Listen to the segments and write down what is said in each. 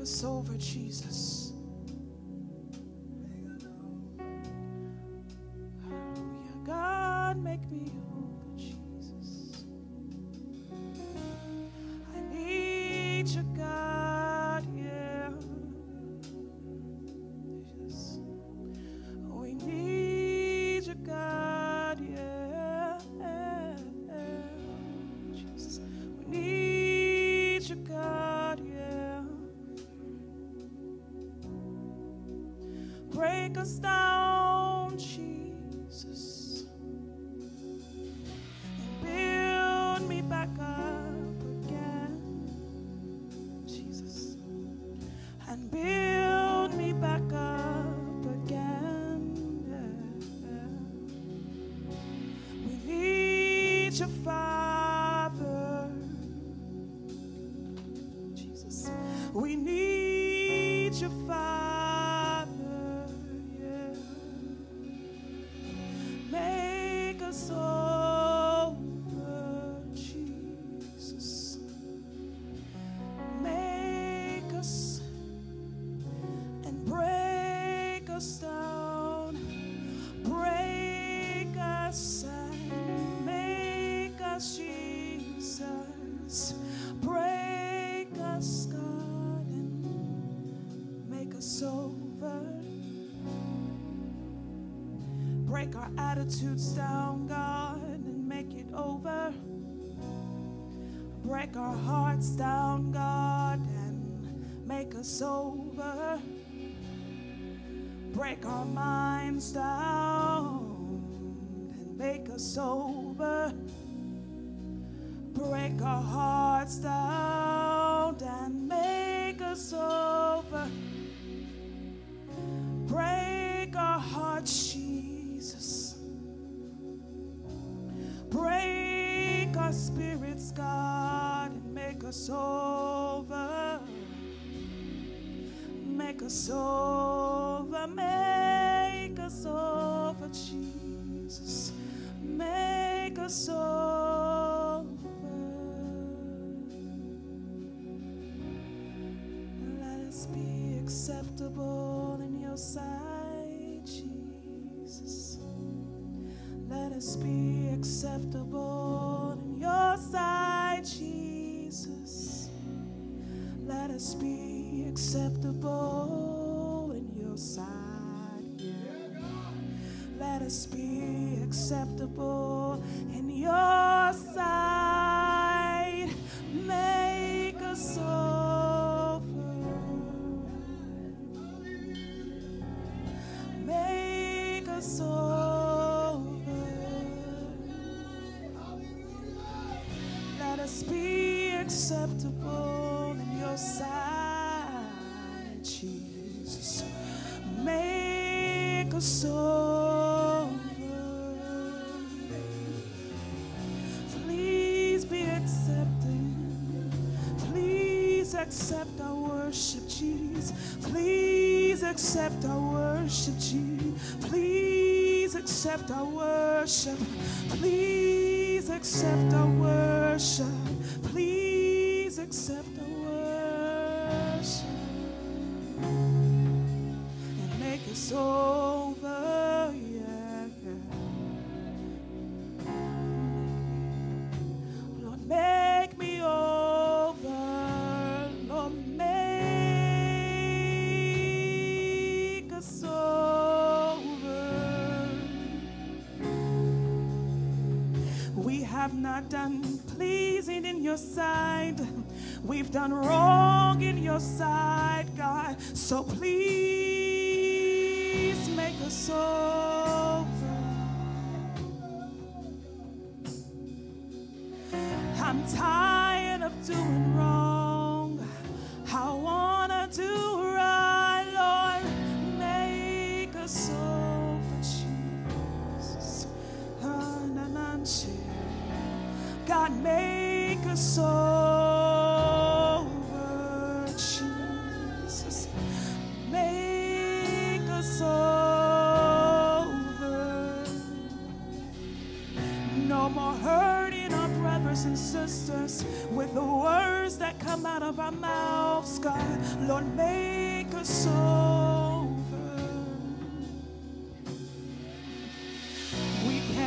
Us over, Jesus. Break our attitudes down, God, and make it over. Break our hearts down, God, and make us over. Break our minds down us over. Make us over, make us over, Jesus. Make us over. Let us be acceptable in your sight, Jesus. Let us be acceptable Us be acceptable in your sight. yeah. Let us be acceptable in your sight. Accept our worship, Jesus. Please accept our worship, Jesus. Please accept our worship. Please accept our worship. Please accept our worship. Us over, yeah. Lord, make me over. Lord, make us over. We have not done pleasing in your sight. We've done wrong in your sight, God. So please. I'm tired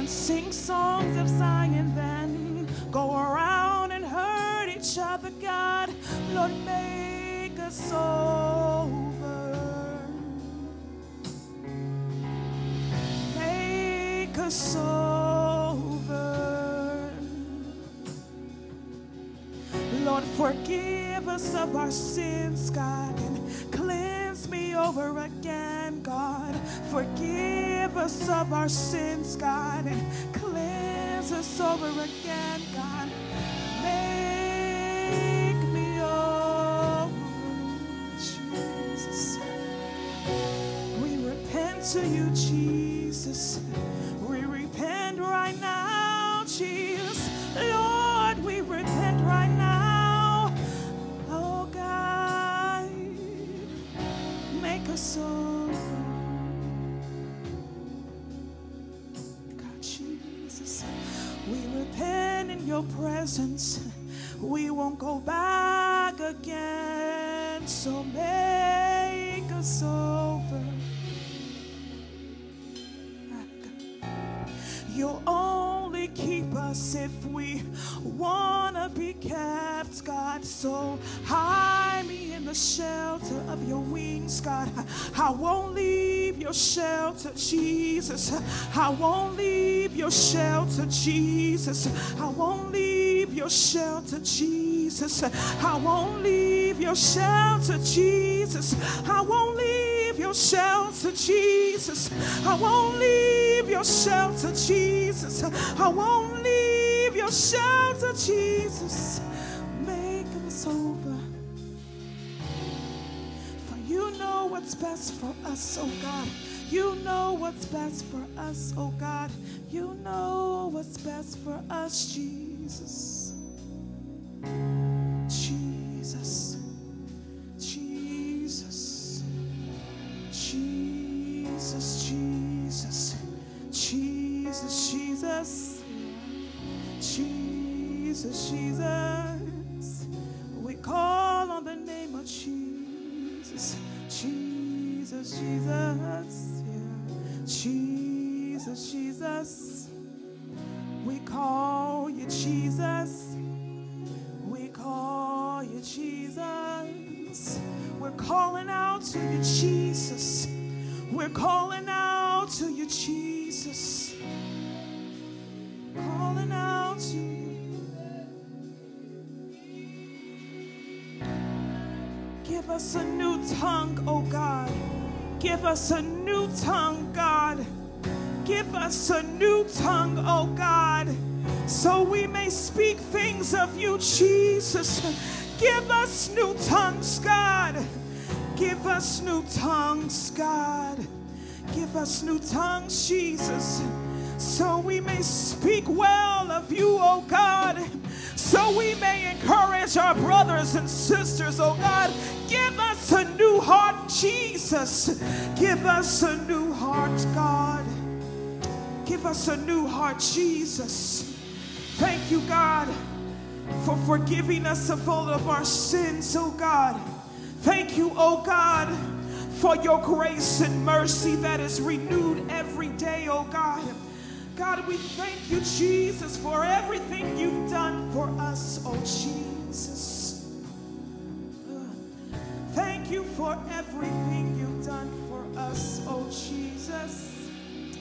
Can sing songs of Zion, then go around and hurt each other, God. Lord, make us over. Make us over. Lord, forgive us of our sins, God, and cleanse me over again, God. Forgive us of our sins, God, and cleanse us over again, God. Make me over, Jesus. We repent to you, Jesus. We repent right now, Jesus. Your presence. We won't go back again. So make us over. You'll only keep us if we wanna be kept, God. So hide me in the shelter of your wings, God. I won't leave your shelter, Jesus. I won't leave your shelter, Jesus. I won't leave your shelter, Jesus. I won't leave your shelter, Jesus. I won't leave your shelter, Jesus. I won't leave your shelter, Jesus. I won't leave your shelter, Jesus. What's best for us, oh God. You know what's best for us, oh God. You know what's best for us, Jesus. Jesus. Jesus. Jesus, Jesus, Jesus, Jesus, Jesus, Jesus. Give us a new tongue, God. Give us a new tongue, oh God, so we may speak things of you, Jesus. Give us new tongues, God. Give us new tongues, God. Give us new tongues, Jesus, so we may speak well of you, oh God, so we may encourage our brothers and sisters, oh God. Give us a new heart, Jesus. Give us a new heart, God. Give us a new heart, Jesus. Thank you, God, for forgiving us of all of our sins, oh God. Thank you, oh God, for your grace and mercy that is renewed every day, oh God. God, we thank you, Jesus, for everything you've done for us, oh Jesus. Thank you for everything you've done for us, oh Jesus.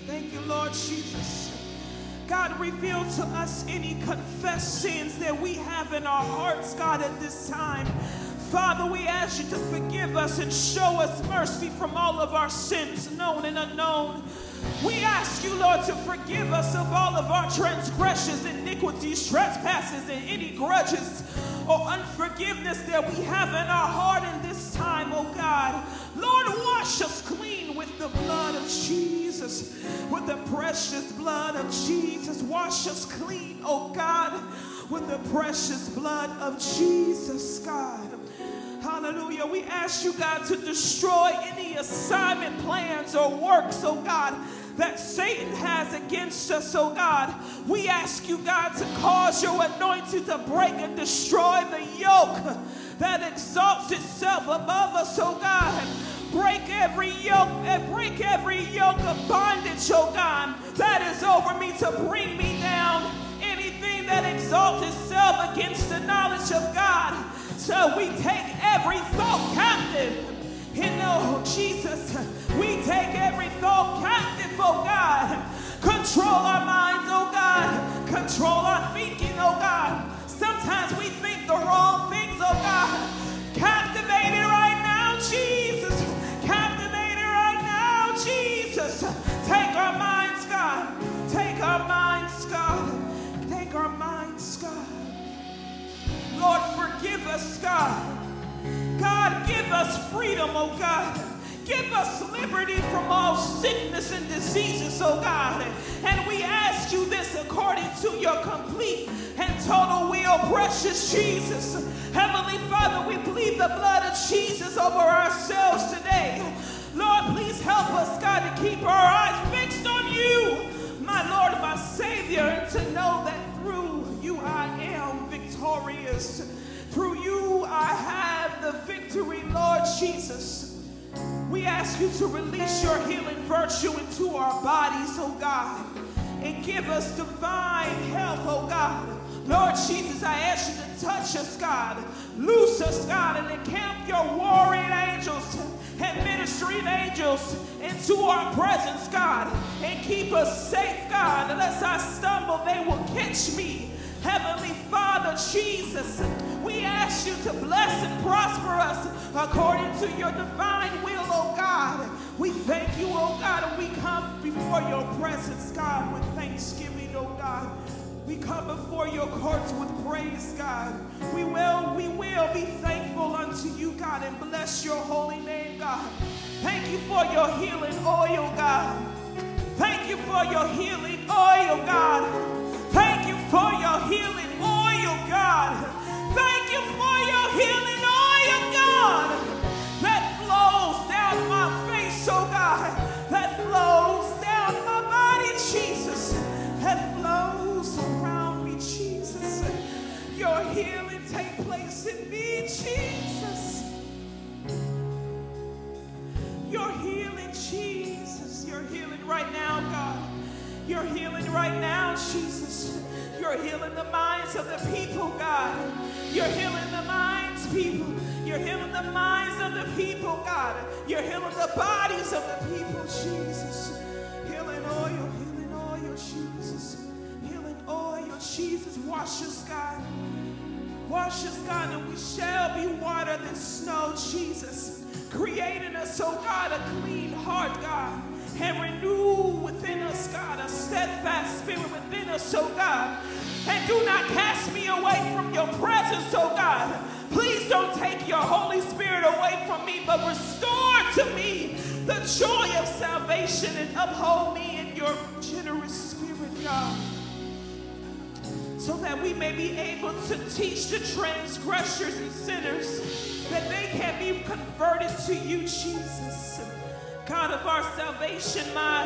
Thank you, Lord Jesus. God, reveal to us any confessed sins that we have in our hearts, God, at this time. Father, we ask you to forgive us and show us mercy from all of our sins, known and unknown. We ask you, Lord, to forgive us of all of our transgressions, iniquities, trespasses, and any grudges or unforgiveness that we have in our heart in this time, oh God. Lord, wash us clean with the blood of Jesus, with the precious blood of Jesus. Wash us clean, oh God, with the precious blood of Jesus, God. Hallelujah. We ask you, God, to destroy any assignment plans or works, oh God, that Satan has against us, oh God. We ask you, God, to cause your anointing to break and destroy the yoke that exalts itself above us, oh God. Break every yoke and break every yoke of bondage, oh God, that is over me to bring me down. Anything that exalts itself against the knowledge of God. So we take every thought captive. In oh Jesus, us, God. God, give us freedom, oh God. Give us liberty from all sickness and diseases, oh God. And we ask you this according to your complete and total will, precious Jesus. Heavenly Father, we plead the blood of Jesus over ourselves today. Lord, please help us, God, to keep our eyes fixed on you, my Lord, my Savior, and to know that through you I am victorious. The victory, Lord Jesus. We ask you to release your healing virtue into our bodies, oh God, and give us divine health, oh God. Lord Jesus, I ask you to touch us, God. Loose us, God, and encamp your warring angels and ministering angels into our presence, God, and keep us safe, God. Unless I stumble, they will catch me. Heavenly Father, Jesus, we ask you to bless and prosper us according to your divine will, oh God. We thank you, oh God, and we come before your presence, God, with thanksgiving, oh God. We come before your courts with praise, God. We will, we will be thankful unto you, God, and bless your holy name, God. Thank you for your healing oil, God. Thank you for your healing oil, God. Healing oil, God. Thank you for your healing oil, God, that flows down my face, oh God, that flows down my body, Jesus, that flows around me, Jesus. Your healing take place in me, Jesus. Your healing, Jesus. Your healing right now. You're healing right now, Jesus. You're healing the minds of the people, God. You're healing the minds, people. You're healing the minds of the people, God. You're healing the bodies of the people, Jesus. Healing oil, healing oil, Jesus. Healing oil, Jesus. Wash us, God. Wash us, God, and we shall be water than snow, Jesus. Creating us, oh God, a clean heart, God and renew within us, God, a steadfast spirit within us, oh God. And do not cast me away from your presence, oh God. Please don't take your Holy Spirit away from me, but restore to me the joy of salvation and uphold me in your generous spirit, God. So that we may be able to teach the transgressors and sinners that they can be converted to you, Jesus. God of our salvation, my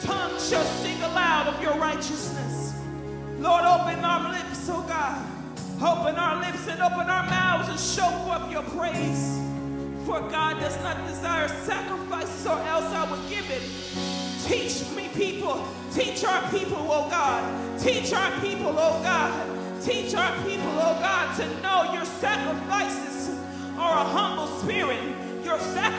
tongue shall sing aloud of your righteousness. Lord, open our lips, oh God. Open our lips and open our mouths and show forth your praise. For God does not desire sacrifices, or else I would give it. Teach me, people. Teach our people, oh God. Teach our people, oh God. Teach our people, oh God, to know your sacrifices are a humble spirit. Your sacrifices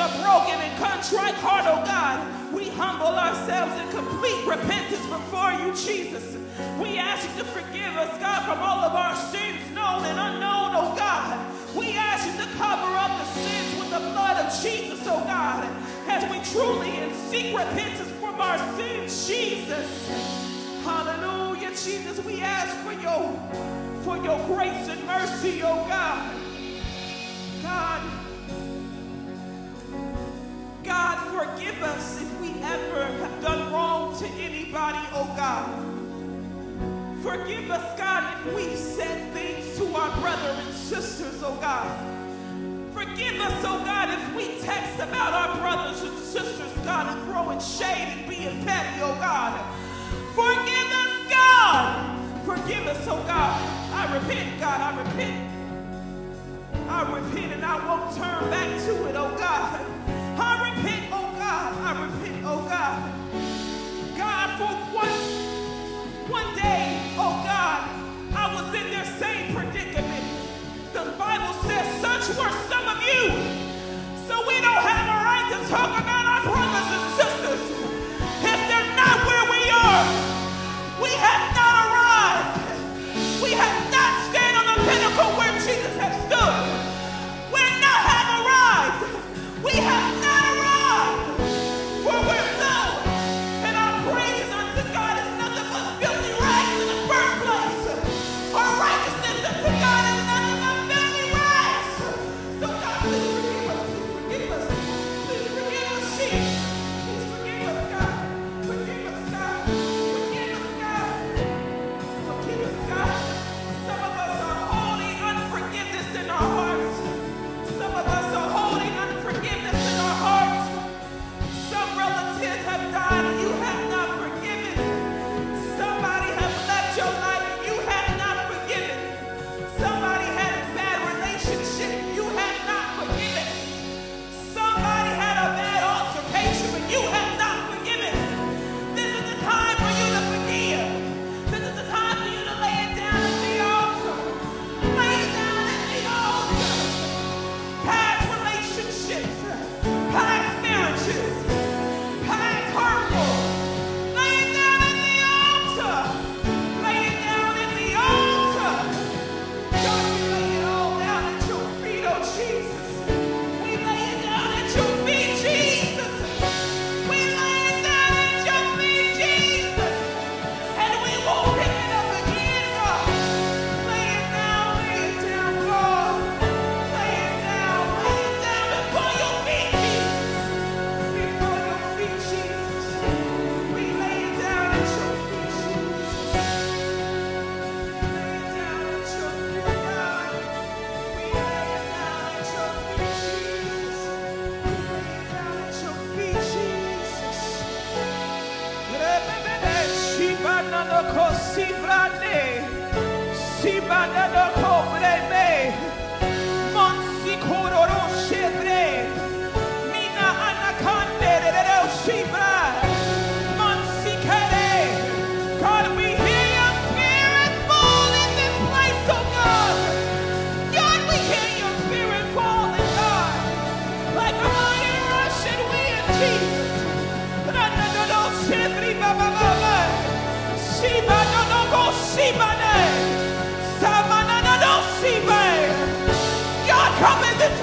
a broken and contrite heart, oh God, we humble ourselves in complete repentance before you, Jesus. We ask you to forgive us, God, from all of our sins, known and unknown, oh God. We ask you to cover up the sins with the blood of Jesus, oh God, as we truly and seek repentance from our sins, Jesus. Hallelujah, Jesus. We ask for your, for your grace and mercy, oh God. God, forgive us if we ever have done wrong to anybody, oh God. Forgive us, God, if we've said things to our brother and sisters, oh God. Forgive us, oh God, if we text about our brothers and sisters, God, and throwing shade and being petty, oh God. Forgive us, God. Forgive us, oh God. I repent, God. I repent. I repent and I won't turn back to it, oh God.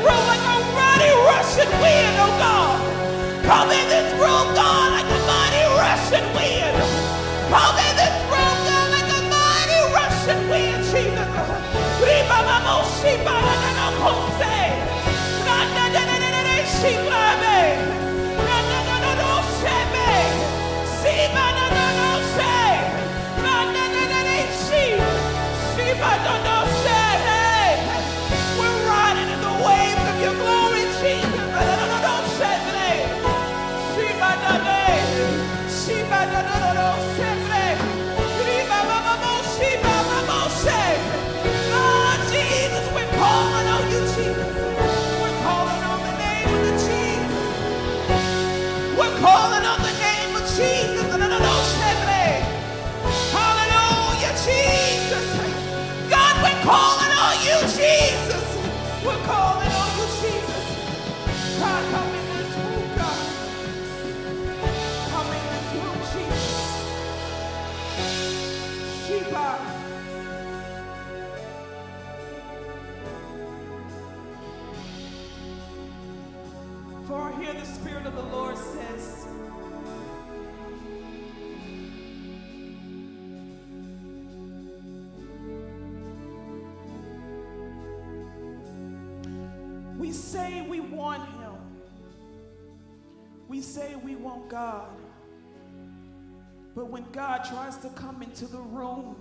room like a mighty rushing wind, oh God. Come in this room, God, like a mighty rushing wind. Come in this room, God, like a mighty rushing wind, Jesus. the Spirit of the Lord says. We say we want Him. We say we want God. But when God tries to come into the room,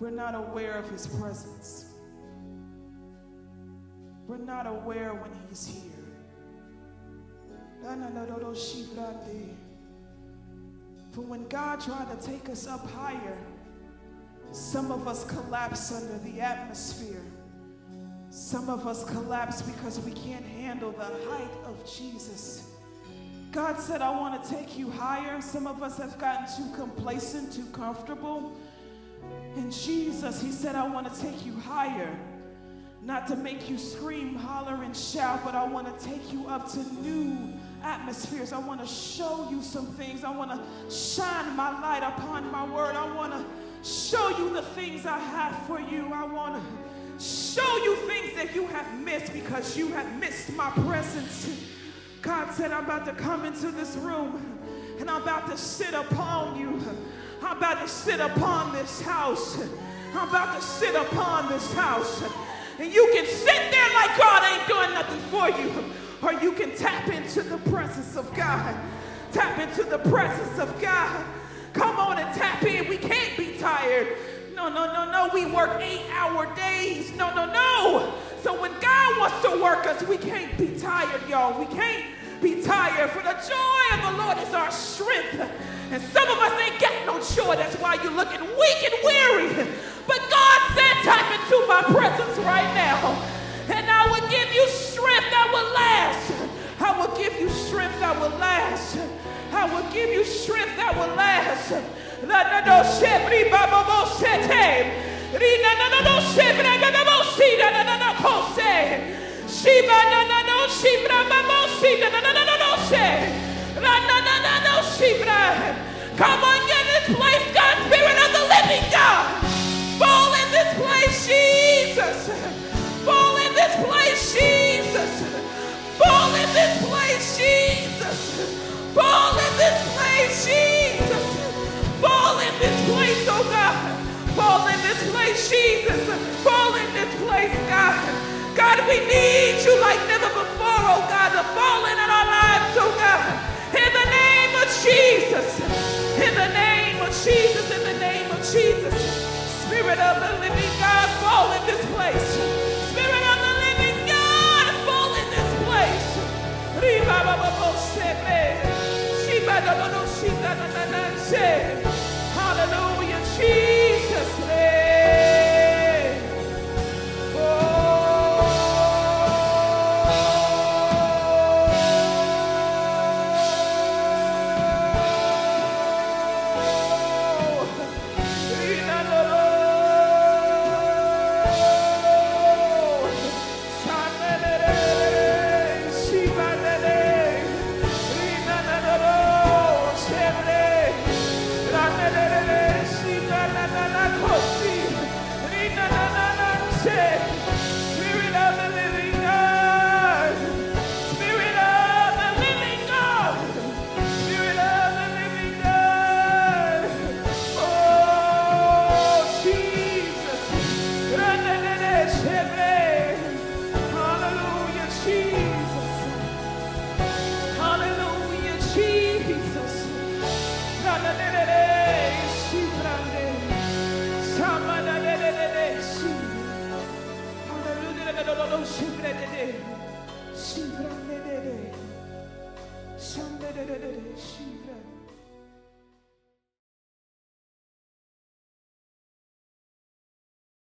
we're not aware of His presence. We're not aware when He's here. For when God tried to take us up higher, some of us collapse under the atmosphere. Some of us collapse because we can't handle the height of Jesus. God said, I want to take you higher. Some of us have gotten too complacent, too comfortable. And Jesus, He said, I want to take you higher. Not to make you scream, holler, and shout, but I want to take you up to new atmospheres. I want to show you some things. I want to shine my light upon my word. I want to show you the things I have for you. I want to show you things that you have missed because you have missed my presence. God said, I'm about to come into this room and I'm about to sit upon you. I'm about to sit upon this house. I'm about to sit upon this house. And you can sit there like God ain't doing nothing for you. Or you can tap into the presence of God. Tap into the presence of God. Come on and tap in. We can't be tired. No, no, no, no. We work eight hour days. No, no, no. So when God wants to work us, we can't be tired, y'all. We can't be tired. For the joy of the Lord is our strength. And some of us ain't got no joy. That's why you're looking weak and weary. But God said, tap into my presence right now. And I will give you strength that will last. I will give you strength that will last. I will give you strength that will last. Come on, get this place, Fall in this place, Jesus. Fall in this place, oh God. Fall in this place, Jesus. Fall in this place, God. God, we need you like never before, oh God, to fall in our lives, oh God. In the name of Jesus. In the name of Jesus. In the name of Jesus. Spirit of the living God, fall in this place. Hallelujah,